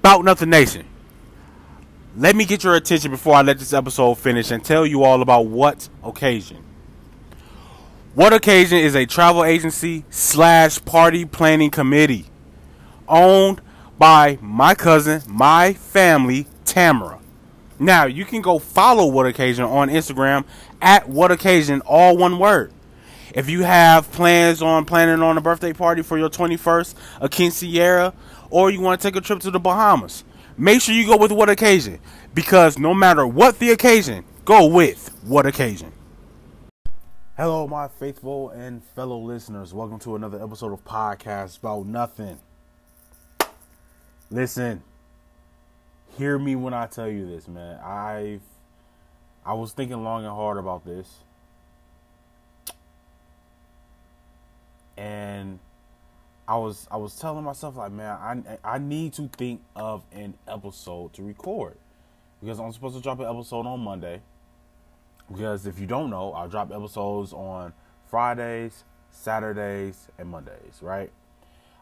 About Nothing Nation. Let me get your attention before I let this episode finish and tell you all about What Occasion. What Occasion is a travel agency slash party planning committee owned by my cousin, my family, Tamara. Now you can go follow What Occasion on Instagram at What Occasion, all one word. If you have plans on planning on a birthday party for your 21st, a quinceañera, or you want to take a trip to the Bahamas, make sure you go with What Occasion because no matter what the occasion, go with What Occasion. Hello, my faithful and fellow listeners. Welcome to another episode of Podcast About Nothing. Listen, hear me when I tell you this, man. I've I was thinking long and hard about this. And I was I was telling myself like, man, I I need to think of an episode to record because I'm supposed to drop an episode on Monday. Because if you don't know, I'll drop episodes on Fridays, Saturdays, and Mondays, right?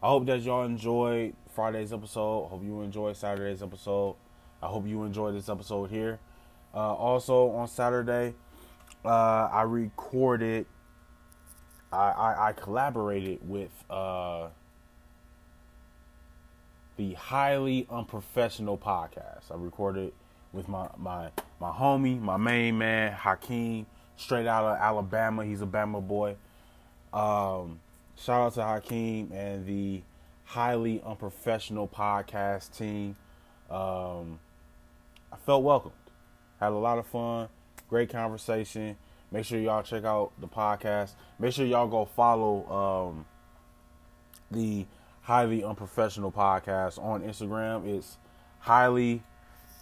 I hope that y'all enjoyed Friday's episode. Hope you enjoyed Saturday's episode. I hope you enjoyed this episode here. Uh, also on Saturday, uh, I recorded. I, I, I collaborated with uh, the highly unprofessional podcast. I recorded with my my my homie, my main man Hakeem, straight out of Alabama. He's a Bama boy. Um, shout out to Hakeem and the highly unprofessional podcast team. Um, I felt welcomed. Had a lot of fun. Great conversation. Make sure y'all check out the podcast. Make sure y'all go follow um, the highly unprofessional podcast on Instagram. It's highly.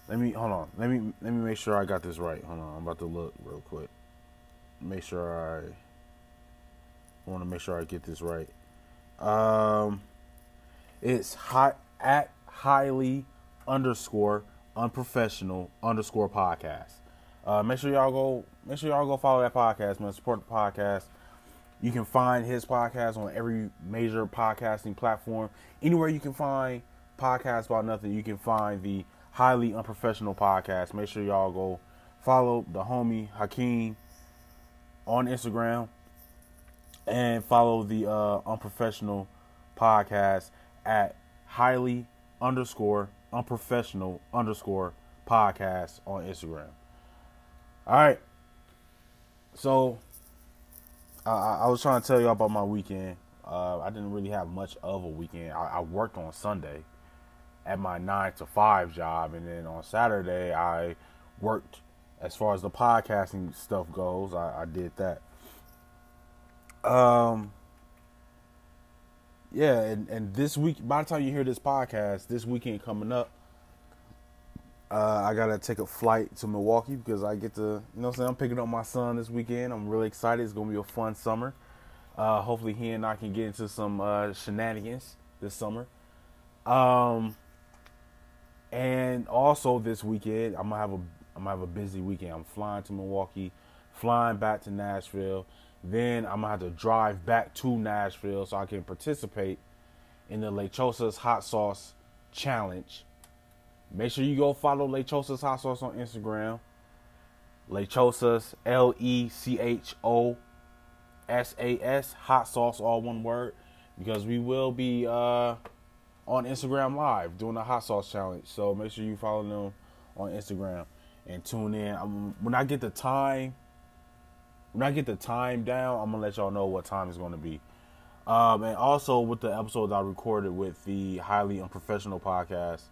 Let me hold on. Let me let me make sure I got this right. Hold on. I'm about to look real quick. Make sure I. I want to make sure I get this right. Um, it's hot at highly underscore unprofessional underscore podcast. Uh, make sure y'all go. Make sure y'all go follow that podcast, man. Support the podcast. You can find his podcast on every major podcasting platform. Anywhere you can find podcasts about nothing, you can find the highly unprofessional podcast. Make sure y'all go follow the homie Hakeem on Instagram and follow the uh, unprofessional podcast at highly underscore unprofessional underscore podcast on Instagram. All right. So uh, I was trying to tell y'all about my weekend. Uh, I didn't really have much of a weekend. I, I, worked on Sunday at my nine to five job, and then on Saturday I worked as far as the podcasting stuff goes. I, I did that. Um, yeah, and, and this week, by the time you hear this podcast, this weekend coming up, uh, I gotta take a flight to Milwaukee because I get to, you know, I'm saying I'm picking up my son this weekend. I'm really excited. It's gonna be a fun summer. Uh, hopefully, he and I can get into some uh, shenanigans this summer. Um, and also this weekend, I'm gonna have a I'm gonna have a busy weekend. I'm flying to Milwaukee, flying back to Nashville, then I'm gonna have to drive back to Nashville so I can participate in the Lechosa's Hot Sauce Challenge. Make sure you go follow Lechosa's Hot Sauce on Instagram. Lechosa's L E C H O S A S Hot Sauce, all one word, because we will be uh, on Instagram Live doing a hot sauce challenge. So make sure you follow them on Instagram and tune in. Um, when I get the time when I get the time down, I'm gonna let y'all know what time it's gonna be. Um, and also with the episodes I recorded with the highly unprofessional podcast,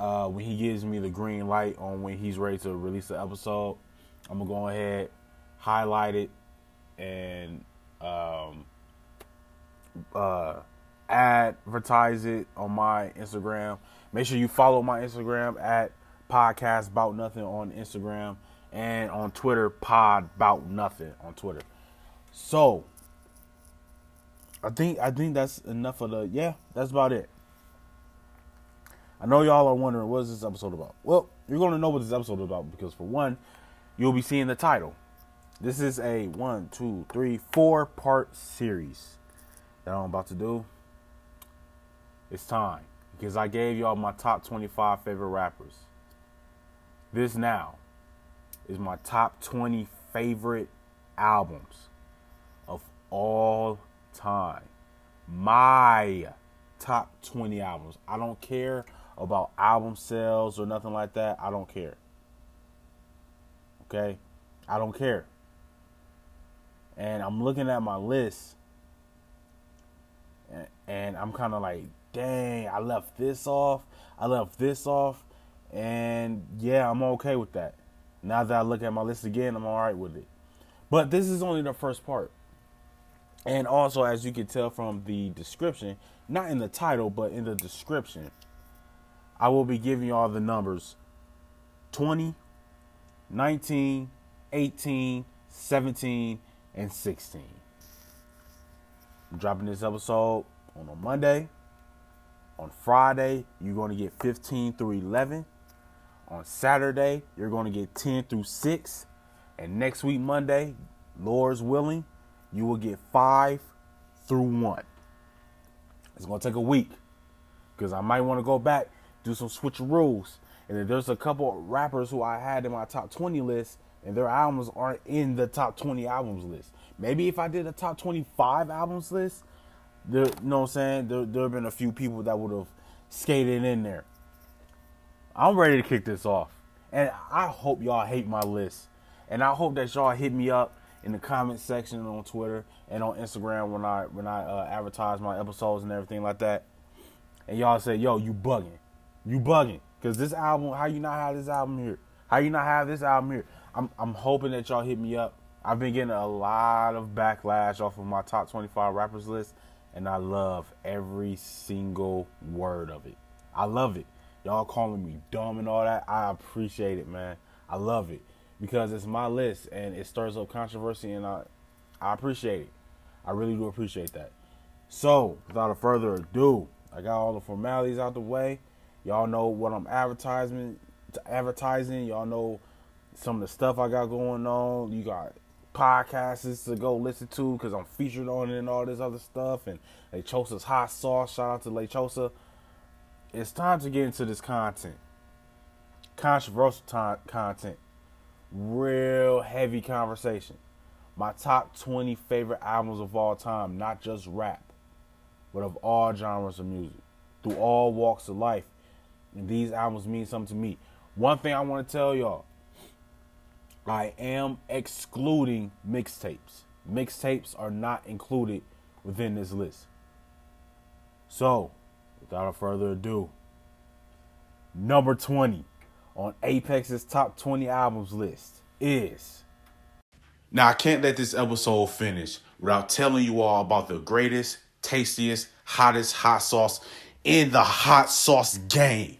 uh, when he gives me the green light on when he's ready to release the episode, I'm gonna go ahead, highlight it, and um, uh, advertise it on my Instagram. Make sure you follow my Instagram at podcast about nothing on Instagram and on Twitter, pod about nothing on Twitter. So I think I think that's enough of the yeah, that's about it. I know y'all are wondering what is this episode about? Well, you're gonna know what this episode is about because for one, you'll be seeing the title. This is a one, two, three, four part series that I'm about to do. It's time because I gave y'all my top 25 favorite rappers. This now is my top 20 favorite albums of all time. My top 20 albums. I don't care about album sales or nothing like that. I don't care. Okay? I don't care. And I'm looking at my list and I'm kind of like, dang, I left this off. I left this off. And yeah, I'm okay with that. Now that I look at my list again, I'm all right with it. But this is only the first part. And also, as you can tell from the description, not in the title, but in the description, I will be giving you all the numbers 20, 19, 18, 17, and 16. I'm dropping this episode on a Monday. On Friday, you're going to get 15 through 11. On Saturday, you're going to get 10 through 6. And next week, Monday, Lord's willing, you will get 5 through 1. It's going to take a week because I might want to go back, do some switch rules. And there's a couple rappers who I had in my top 20 list, and their albums aren't in the top 20 albums list. Maybe if I did a top 25 albums list, there, you know what I'm saying? There, there have been a few people that would have skated in there. I'm ready to kick this off. And I hope y'all hate my list. And I hope that y'all hit me up in the comment section on Twitter and on Instagram when I when I uh, advertise my episodes and everything like that. And y'all say, "Yo, you bugging, you bugging," because this album, how you not have this album here? How you not have this album here? I'm I'm hoping that y'all hit me up. I've been getting a lot of backlash off of my top 25 rappers list, and I love every single word of it. I love it. Y'all calling me dumb and all that. I appreciate it, man. I love it because it's my list and it stirs up controversy, and I I appreciate it. I really do appreciate that. So, without a further ado, I got all the formalities out the way. Y'all know what I'm advertising. Advertising. Y'all know some of the stuff I got going on. You got podcasts to go listen to because I'm featured on it and all this other stuff. And Lechosa's hot sauce. Shout out to Lechosa. It's time to get into this content. Controversial content. Real heavy conversation. My top 20 favorite albums of all time, not just rap, but of all genres of music, through all walks of life. And these albums mean something to me. One thing I want to tell y'all I am excluding mixtapes. Mixtapes are not included within this list. So, without further ado, number 20 on Apex's top 20 albums list is. Now, I can't let this episode finish without telling you all about the greatest, tastiest, hottest hot sauce in the hot sauce game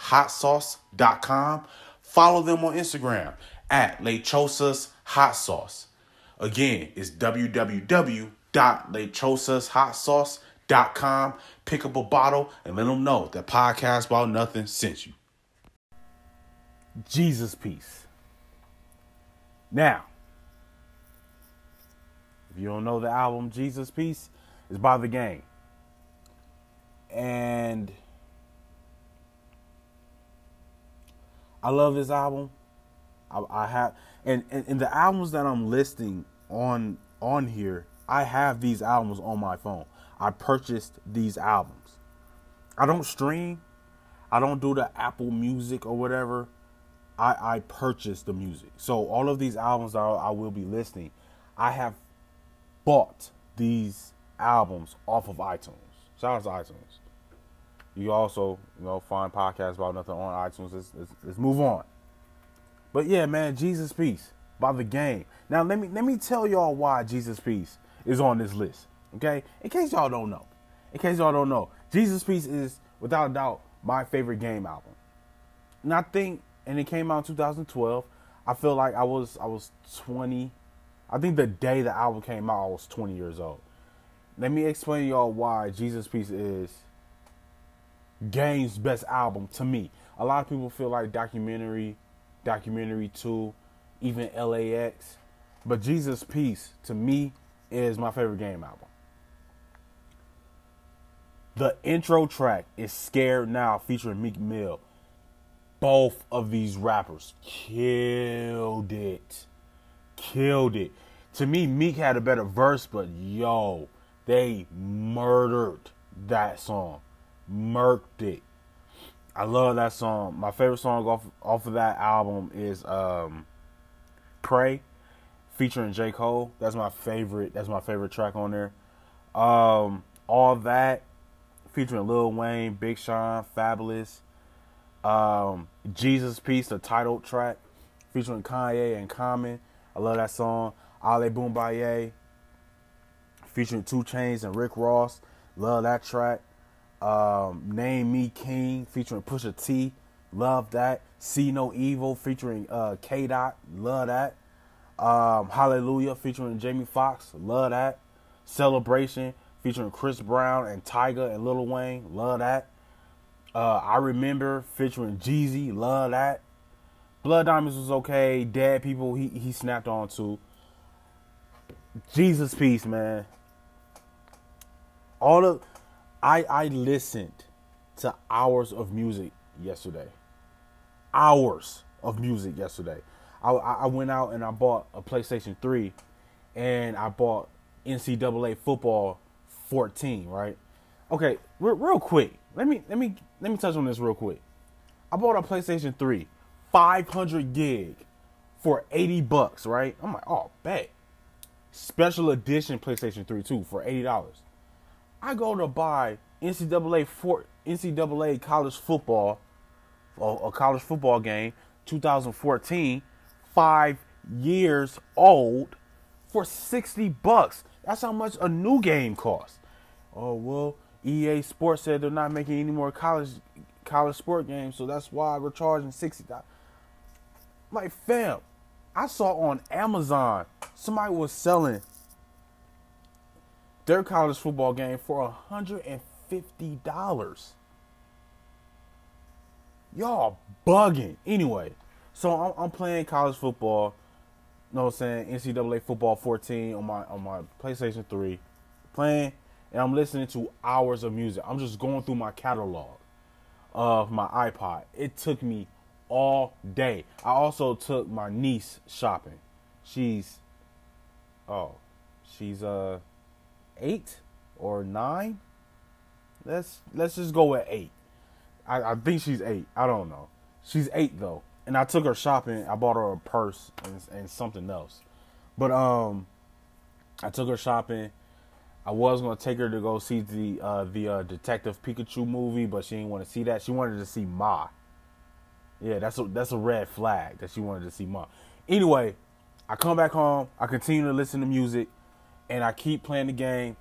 www.lechosashotsauce.com. Follow them on Instagram at Lechosas hot sauce. Again, it's www.lechosashotsauce.com. Pick up a bottle and let them know that Podcast About Nothing sent you. Jesus Piece. Now, if you don't know the album Jesus Piece, it's by the game. And I love this album. I, I have and, and and the albums that I'm listing on on here, I have these albums on my phone. I purchased these albums. I don't stream. I don't do the Apple Music or whatever. I I purchased the music. So all of these albums that I will be listing, I have bought these albums off of iTunes. Shout out to iTunes. You also, you know, find podcasts about nothing on iTunes. Let's, let's, let's move on. But yeah, man, Jesus Piece by the game. Now let me let me tell y'all why Jesus Piece is on this list. Okay? In case y'all don't know. In case y'all don't know. Jesus Piece is without a doubt my favorite game album. And I think, and it came out in 2012. I feel like I was I was 20. I think the day the album came out, I was 20 years old. Let me explain y'all why Jesus Piece is Game's best album to me. A lot of people feel like documentary, documentary two, even LAX, but Jesus Piece to me is my favorite game album. The intro track is Scared Now featuring Meek Mill. Both of these rappers killed it. Killed it. To me, Meek had a better verse, but yo, they murdered that song. Murked it. I love that song. My favorite song off off of that album is um, Pray featuring J. Cole. That's my favorite. That's my favorite track on there. Um, all that featuring Lil Wayne, Big Sean, Fabolous, Um, Jesus Piece, the title track featuring Kanye and Common. I love that song. Ali Bomaye featuring 2 Chainz and Rick Ross. Love that track. Um, Name Me King featuring Pusha T. Love that. See No Evil featuring uh, K Dot. Love that. Um, Hallelujah featuring Jamie Foxx. Love that. Celebration featuring Chris Brown and Tyga and Lil Wayne. Love that. Uh, I remember featuring Jeezy. Love that. Blood Diamonds was okay. Dead People he he snapped on to. Jesus Piece, man. All the I I listened to hours of music yesterday. Hours of music yesterday. I I went out and I bought a PlayStation 3 and I bought NCAA football 14, right? Okay, real, quick. Let me let me let me touch on this real quick. I bought a PlayStation 3, 500 gig for 80 bucks, right? I'm like, "Oh, bet." Special edition PlayStation 3 too for $80. I go to buy NCAA for NCAA college football, a college football game, 2014, five years old, for 60 bucks. That's how much a new game costs. Oh well, EA Sports said they're not making any more college college sport games, so that's why we're charging 60. Like fam, I saw on Amazon somebody was selling their college football game for $150. Y'all bugging. Anyway, so I'm, I'm, playing college football, you know what I'm saying, NCAA football 14 on my on my PlayStation 3, playing, and I'm listening to hours of music. I'm just going through my catalog of my iPod. It took me all day. I also took my niece shopping. She's oh, she's uh eight or nine. Let's let's just go with eight. I, I think she's eight. I don't know. She's eight though, and I took her shopping. I bought her a purse and, and something else. But um, I took her shopping. I was gonna take her to go see the uh, the uh, Detective Pikachu movie, but she didn't want to see that. She wanted to see Ma. Yeah, that's a that's a red flag that she wanted to see Ma. Anyway, I come back home. I continue to listen to music and I keep playing the game,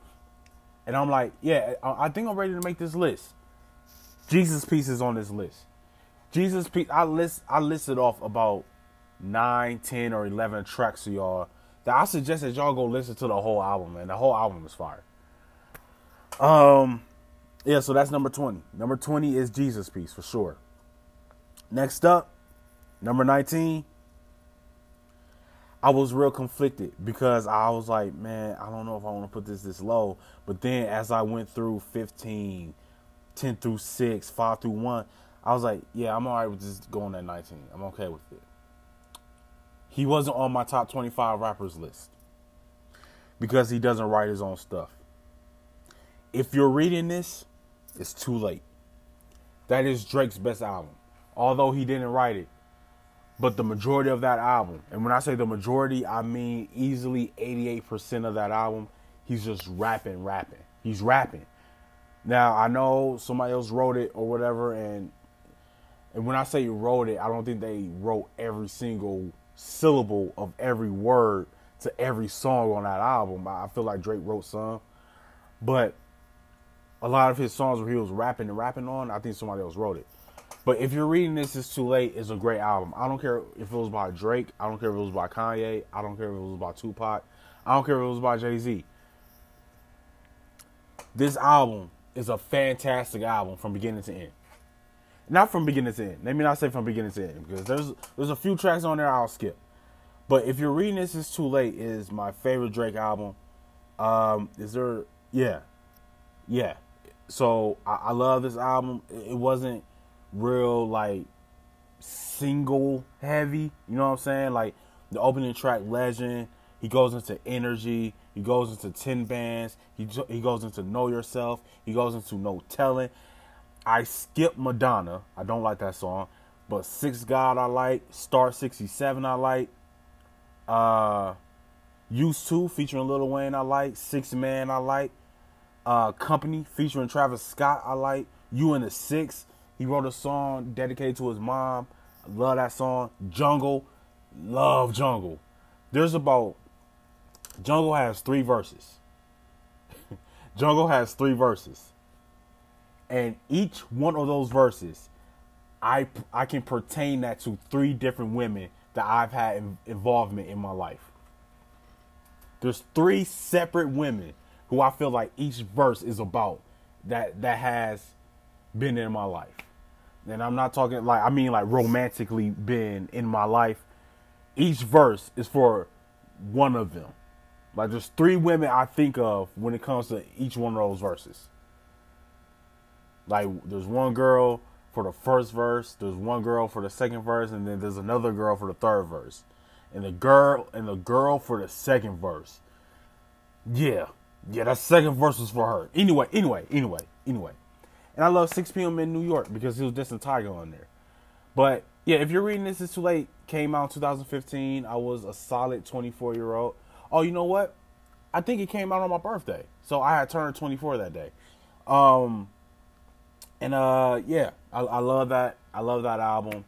and I'm like, yeah, I think I'm ready to make this list. Jesus Piece is on this list. Jesus Piece, I list, I listed off about nine, ten, or eleven tracks to y'all that I suggest that y'all go listen to the whole album, man. The whole album is fire. Um, yeah, so that's number twenty. Number twenty is Jesus Piece for sure. Next up, number nineteen, I was real conflicted because I was like, man, I don't know if I want to put this this low. But then as I went through 15, 10 through 6, 5 through 1, I was like, yeah, I'm all right with just going at 19. I'm okay with it. He wasn't on my top 25 rappers list because he doesn't write his own stuff. If you're reading this, it's too late. That is Drake's best album. Although he didn't write it, but the majority of that album, and when I say the majority, I mean easily 88% of that album, he's just rapping, rapping. He's rapping. Now, I know somebody else wrote it or whatever, and and when I say wrote it, I don't think they wrote every single syllable of every word to every song on that album. I feel like Drake wrote some. But a lot of his songs where he was rapping and rapping on, I think somebody else wrote it. But if you're reading this, it's too late. It's a great album. I don't care if it was by Drake. I don't care if it was by Kanye. I don't care if it was by Tupac. I don't care if it was by Jay Z. This album is a fantastic album from beginning to end. Not from beginning to end. Let me not say from beginning to end because there's there's a few tracks on there I'll skip. But if you're reading this, it's too late. Is my favorite Drake album. Um, is there? Yeah, yeah. So I, I love this album. It wasn't real like single heavy. You know what I'm saying? Like the opening track, Legend. He goes into energy. He goes into ten bands. He he goes into know yourself. He goes into no telling. I skip Madonna. I don't like that song. But Six God I like. Star 67 I like. Uh Used to featuring Lil Wayne I like. Six Man I like. Uh Company featuring Travis Scott I like. You and the Six. He wrote a song dedicated to his mom. I love that song. Jungle. Love Jungle. There's about Jungle has three verses. Jungle has three verses and each one of those verses i i can pertain that to three different women that i've had involvement in my life there's three separate women who i feel like each verse is about that that has been in my life and i'm not talking like i mean like romantically been in my life each verse is for one of them like there's three women i think of when it comes to each one of those verses like there's one girl for the first verse, there's one girl for the second verse, and then there's another girl for the third verse. And the girl and the girl for the second verse. Yeah. Yeah, that second verse was for her. Anyway, anyway, anyway, anyway. And I love 6 p.m. in New York because he was Distant Tiger on there. But yeah, if you're reading this, it's too late. Came out in 2015. I was a solid 24 year old. Oh, you know what? I think it came out on my birthday. So I had turned 24 that day. Um, and uh, yeah, I, I, love that. I love that album.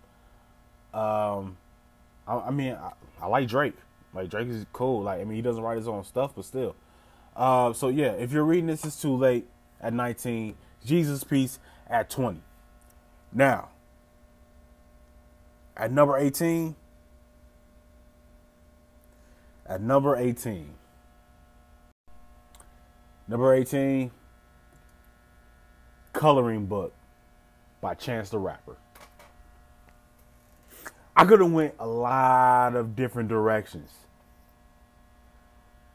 Um, I, I mean, I, I, like Drake. Like Drake is cool. Like I mean, he doesn't write his own stuff, but still. Uh, so yeah, if you're reading this, it's too late at 19. Jesus Piece at 20. Now, at number 18. At number 18. Number 18 Coloring Book by Chance the Rapper. I could have went a lot of different directions.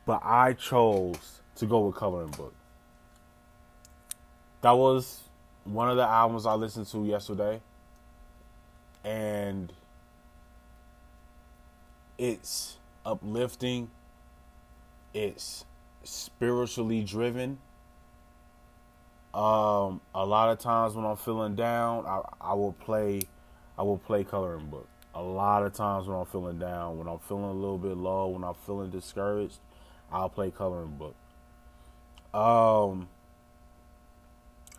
But I chose to go with Coloring Book. That was one of the albums I listened to yesterday. And it's uplifting. It's spiritually driven um, a lot of times when I'm feeling down, I, I will play, I will play coloring book. A lot of times when I'm feeling down, when I'm feeling a little bit low, when I'm feeling discouraged, I'll play coloring book. Um,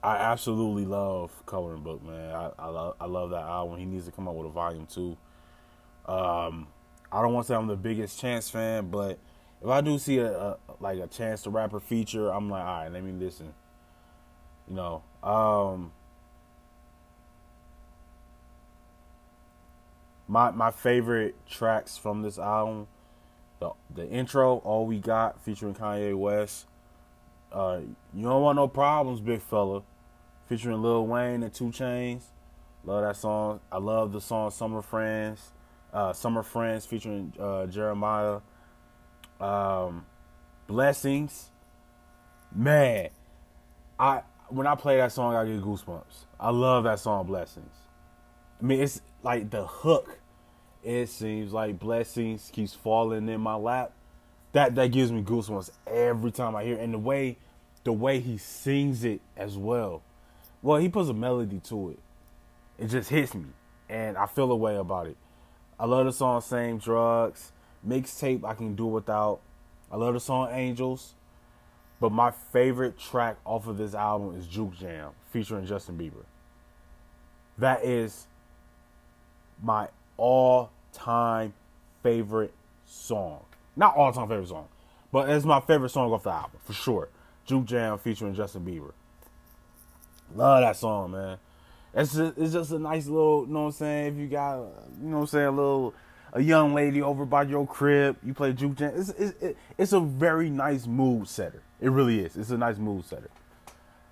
I absolutely love coloring book, man. I I love I love that album. He needs to come out with a volume two. Um, I don't want to say I'm the biggest Chance fan, but if I do see a, a like a Chance the Rapper feature, I'm like, all right, let me listen. You know, um, my my favorite tracks from this album, the the intro, "All We Got" featuring Kanye West. Uh, you don't want no problems, big fella, featuring Lil Wayne and 2 Chainz. Love that song. I love the song "Summer Friends," uh, "Summer Friends" featuring uh, Jeremih. Um, Blessings, man, I when I play that song, I get goosebumps. I love that song, Blessings. I mean, it's like the hook. It seems like blessings keeps falling in my lap. That that gives me goosebumps every time I hear. It. And the way, the way he sings it as well. Well, he puts a melody to it. It just hits me, and I feel a way about it. I love the song "Same Drugs." Mixtape I can do without. I love the song "Angels." But my favorite track off of this album is Juke Jam featuring Justin Bieber. That is my all time favorite song. Not all time favorite song, but it's my favorite song off the album for sure. Juke Jam featuring Justin Bieber. Love that song, man. It's just, it's just a nice little, you know what I'm saying? If you got, you know what I'm saying, a little, a young lady over by your crib, you play juke jam. It's, it's, it's a very nice mood setter. It really is. It's a nice mood setter.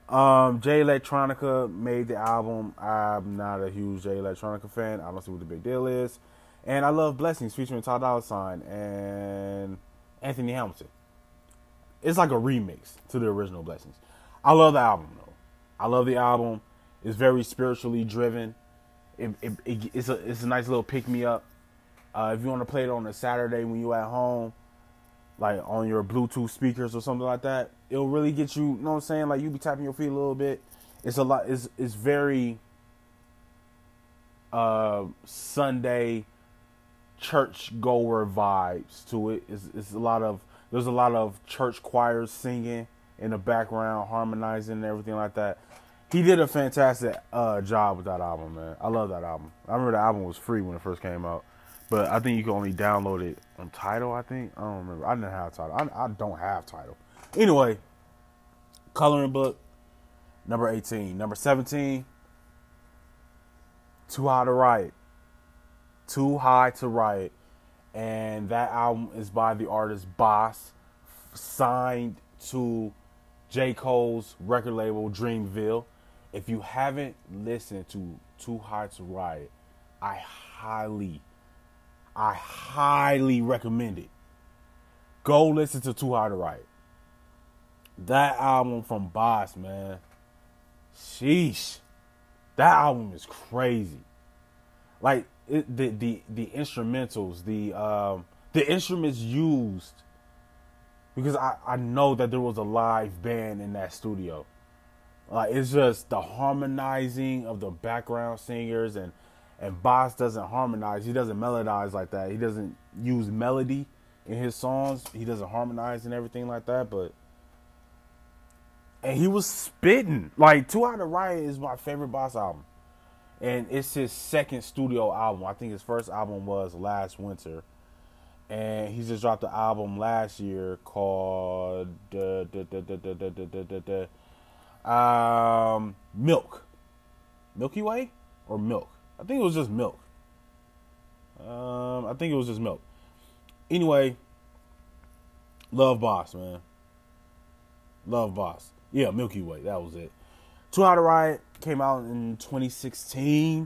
Um, Jay Electronica made the album. I'm not a huge Jay Electronica fan. I don't see what the big deal is. And I love Blessings featuring Ty Dolla Sign and Anthony Hamilton. It's like a remix to the original Blessings. I love the album though. I love the album. It's very spiritually driven. It, it, it, it's a it's a nice little pick me up. Uh, if you want to play it on a Saturday when you're at home, like on your Bluetooth speakers or something like that, it'll really get you. You know what I'm saying? Like you be tapping your feet a little bit. It's a lot. It's it's very uh, Sunday church goer vibes to it. It's, it's a lot of there's a lot of church choirs singing in the background, harmonizing and everything like that. He did a fantastic uh, job with that album, man. I love that album. I remember the album was free when it first came out, but I think you can only download it on Tidal. I think I don't remember. I didn't have Tidal. I, I don't have Tidal. Anyway, coloring book number eighteen, number seventeen. Too high to riot. Too high to riot, and that album is by the artist Bas, signed to J. Cole's record label Dreamville. If you haven't listened to Too High to Riot, I highly, I highly recommend it. Go listen to Too High to Riot. That album from Bas, man. Sheesh. That album is crazy. Like it, the the the instrumentals, the um the instruments used because I, I know that there was a live band in that studio. Like it's just the harmonizing of the background singers and and Bas doesn't harmonize. He doesn't melodize like that. He doesn't use melody in his songs. He doesn't harmonize and everything like that. But and he was spitting like Two Out of Riot is my favorite Bas album, and it's his second studio album. I think his first album was Last Winter and he just dropped an album last year called uh, um, Milk, Milky Way, or Milk. I think it was just Milk. Um, I think it was just Milk. Anyway, love Bas, man. Love Bas. Yeah, Milky Way. That was it. Too High to Riot came out in 2016,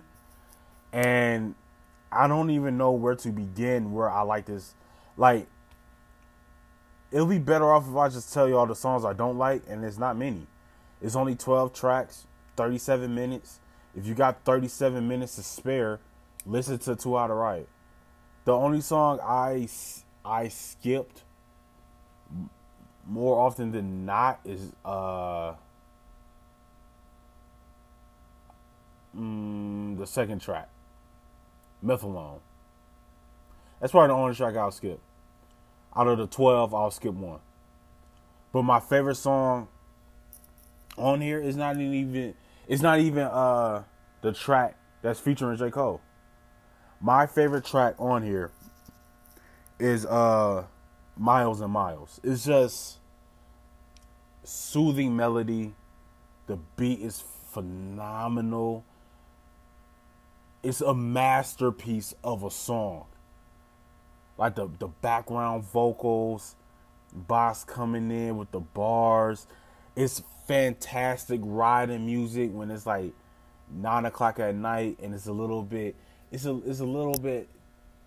and I don't even know where to begin where I like this. Like, it'll be better off if I just tell you all the songs I don't like, and it's not many. It's only 12 tracks, 37 minutes. If you got 37 minutes to spare, listen to Too High to Riot. The only song I, I skipped more often than not is uh mm, the second track. Methylone. That's probably the only track I'll skip. Out of the 12, I'll skip one. But my favorite song on here is not even it's not even uh the track that's featuring J. Cole. My favorite track on here is uh Miles and Miles. It's just soothing melody. The beat is phenomenal it's a masterpiece of a song. Like the the background vocals, Bas coming in with the bars. It's fantastic riding music when it's like nine o'clock at night and it's a little bit it's a it's a little bit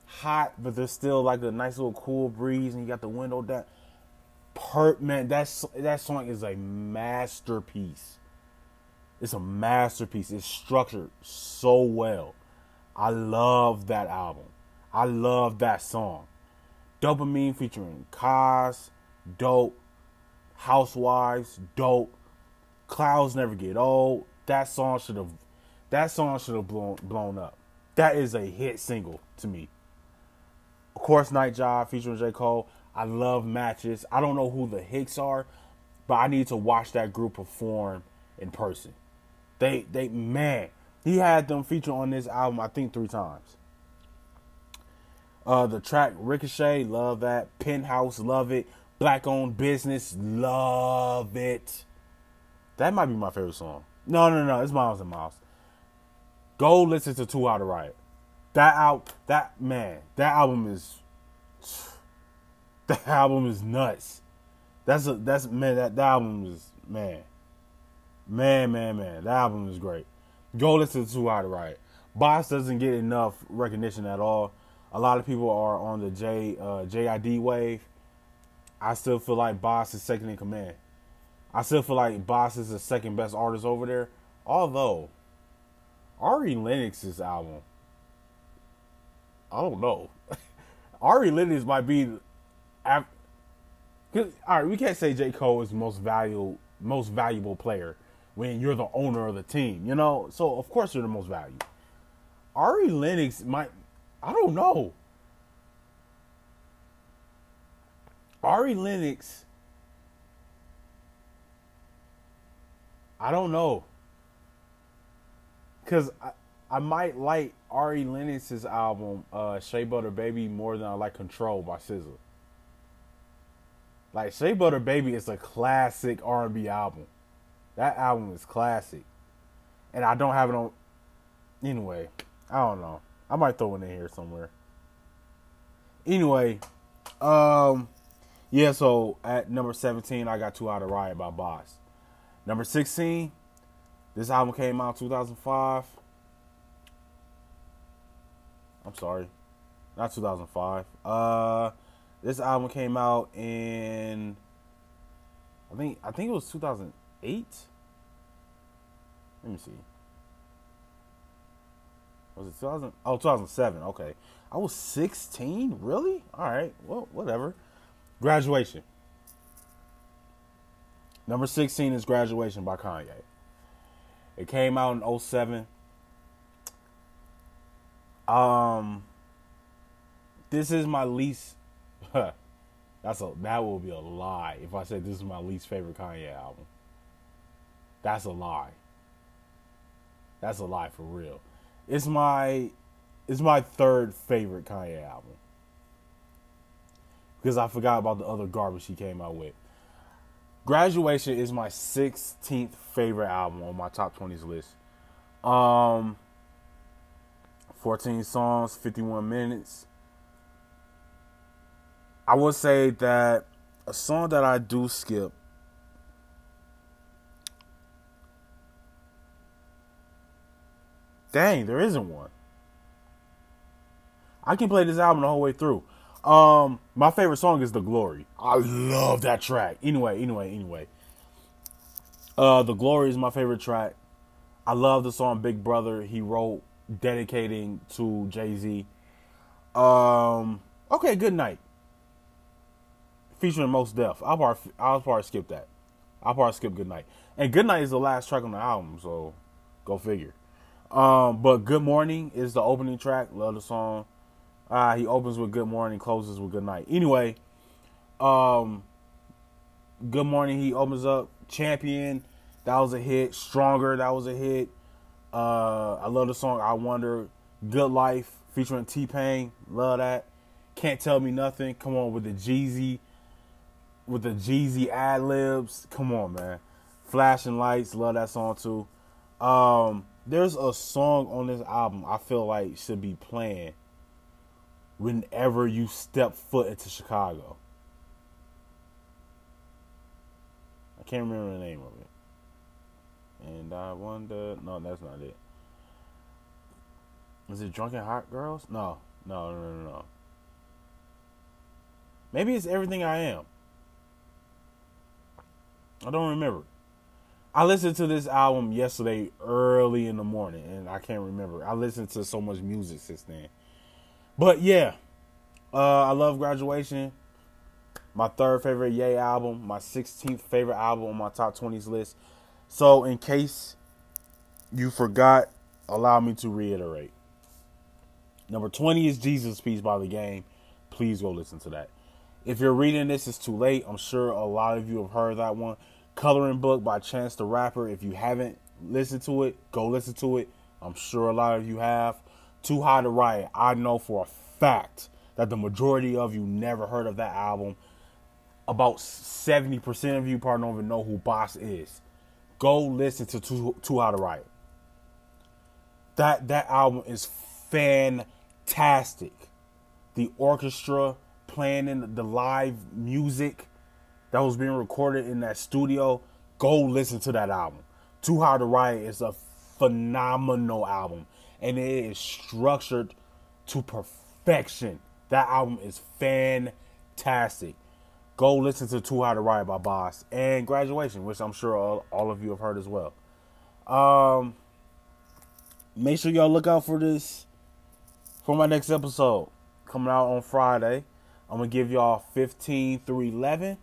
hot, but there's still like a nice little cool breeze and you got the window down. Per man, that's that song is a masterpiece. It's a masterpiece. It's structured so well. I love that album. I love that song. Dopamine featuring Cozz, dope. Housewives, dope. Clouds never get old. That song should have that song should have blown blown up. That is a hit single to me. Of course, Night Job featuring J. Cole. I love matches. I don't know who the Hics are, but I need to watch that group perform in person. They they man, he had them feature on this album, I think, three times. Uh, the track Ricochet, love that. Penthouse, love it. Black owned business, love it. That might be my favorite song. No, no, no. It's Miles and Miles. Go listen to Two Hot to Riot. That out. That man. That album is. That album is nuts. That's a that's man. That, that album is man. Man, man, man. That album is great. Go listen to Hot to Riot. Bas doesn't get enough recognition at all. A lot of people are on the J uh, JID wave. I still feel like Bas is second in command. I still feel like Bas is the second best artist over there. Although Ari Lennox's album, I don't know. Ari Lennox might be. All right, we can't say J Cole is the most valuable most valuable player when you're the owner of the team, you know. So of course you're the most valuable. Ari Lennox might. I don't know. Ari Lennox. I don't know. Cause I, I might like Ari Lennox's album, uh, Shea Butter Baby, more than I like Control by SZA. Like Shea Butter Baby is a classic R and B album. That album is classic. And I don't have it on anyway, I don't know. I might throw it in here somewhere. Anyway, um yeah, so at number 17, I got Too Out of Riot by Bas. Number 16, this album came out 2005. I'm sorry, not 2005. Uh, this album came out in, I think, I think it was 2008. Let me see. Was it 2000? Oh, 2007. Okay. I was 16? Really? All right. Well, whatever. Graduation. Number 16 is Graduation by Kanye. It came out in 07. Um this is my least that's a that will be a lie if I say this is my least favorite Kanye album. That's a lie. That's a lie for real. It's my it's my third favorite Kanye album because I forgot about the other garbage he came out with. Graduation is my 16th favorite album on my top 20s list. Um 14 songs, 51 minutes. I would say that a song that I do skip Dang, there isn't one. I can play this album the whole way through. Um, my favorite song is "The Glory." I love that track. Anyway, anyway, anyway. Uh, "The Glory" is my favorite track. I love the song "Big Brother." He wrote dedicating to Jay Z. Um, okay, good night. Featuring Mos Def. I'll probably I'll probably skip that. I'll probably skip Good Night. And Good Night is the last track on the album, so go figure. Um, but Good Morning is the opening track. Love the song. Uh, he opens with Good Morning, closes with Good Night. Anyway, um, Good Morning, he opens up Champion. That was a hit. Stronger, that was a hit. Uh, I love the song I Wonder. Good Life featuring T Pain. Love that. Can't Tell Me Nothing. Come on with the Jeezy. With the Jeezy ad libs. Come on, man. Flashing Lights. Love that song too. Um, there's a song on this album I feel like should be playing whenever you step foot into Chicago. I can't remember the name of it. And I wonder. No, that's not it. Is it Drunken Hot Girls? No, no, no, no, no. Maybe it's Everything I Am. I don't remember. I listened to this album yesterday early in the morning, and I can't remember. I listened to so much music since then. But yeah, uh, I love Graduation. My third favorite Yay album, my 16th favorite album on my top 20s list. So, in case you forgot, allow me to reiterate. Number 20 is Jesus Piece by the Game. Please go listen to that. If you're reading this, it's too late. I'm sure a lot of you have heard that one. Coloring Book by Chance the Rapper. If you haven't listened to it, go listen to it. I'm sure a lot of you have. Too High to Riot. I know for a fact that the majority of you never heard of that album. About 70% of you probably don't even know who Bas is. go listen to Too, High to Riot. That that album is fantastic. The orchestra playing in the live music that was being recorded in that studio, go listen to that album. Too High to Riot is a phenomenal album, and it is structured to perfection. That album is fantastic. Go listen to Too High to Riot by Bas and Graduation, which I'm sure all, all of you have heard as well. Um, make sure y'all look out for this for my next episode coming out on Friday. I'm gonna give y'all 15 through 11,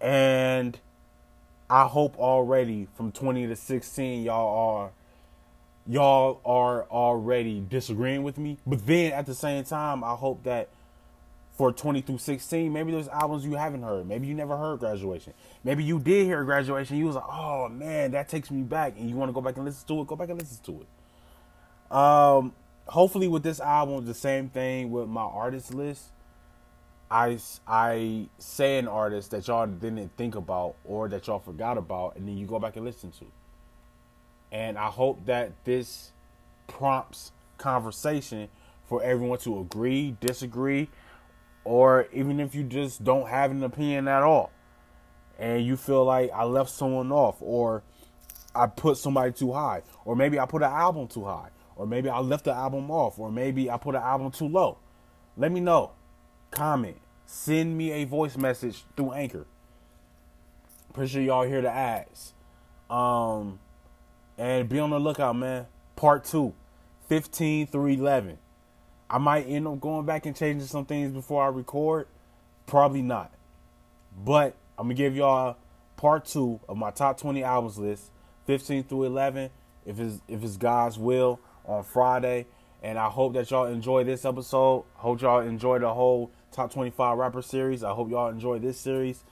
and I hope already from 20 to 16 y'all are y'all are already disagreeing with me. But then at the same time, I hope that for 20 through 16, maybe there's albums you haven't heard. Maybe you never heard Graduation. Maybe you did hear Graduation. You was like, oh man, that takes me back, and you want to go back and listen to it. Go back and listen to it. Um, hopefully with this album, the same thing with my artist list. I, I say an artist that y'all didn't think about or that y'all forgot about, and then you go back and listen to. And I hope that this prompts conversation for everyone to agree, disagree, or even if you just don't have an opinion at all and you feel like I left someone off or I put somebody too high or maybe I put an album too high or maybe I left the album off or maybe I put an album too low. Let me know. Comment. Send me a voice message through Anchor. Pretty sure y'all hear the ads. Um and be on the lookout, man. Part two, 15 through 11. I might end up going back and changing some things before I record. Probably not. But I'm going to give y'all part two of my top 20 albums list, 15 through 11, if it's, if it's God's will, on Friday. And I hope that y'all enjoy this episode. Hope y'all enjoy the whole top 25 rapper series. I hope y'all enjoy this series.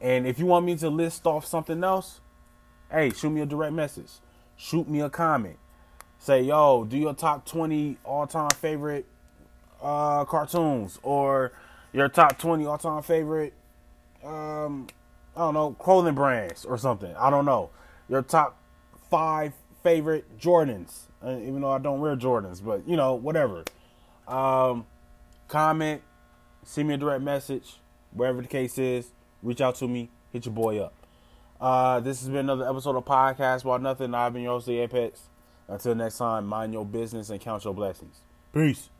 And if you want me to list off something else, hey, shoot me a direct message shoot me a comment. Say, yo, do your top 20 all time favorite uh, cartoons or your top 20 all time favorite, um, I don't know, clothing brands or something. I don't know. Your top five favorite Jordans, uh, even though I don't wear Jordans, but you know, whatever. Um, comment, send me a direct message, wherever the case is. Reach out to me, hit your boy up. Uh, this has been another episode of Podcast About Nothing. I've been your host, Apex. Until next time, mind your business and count your blessings. Peace.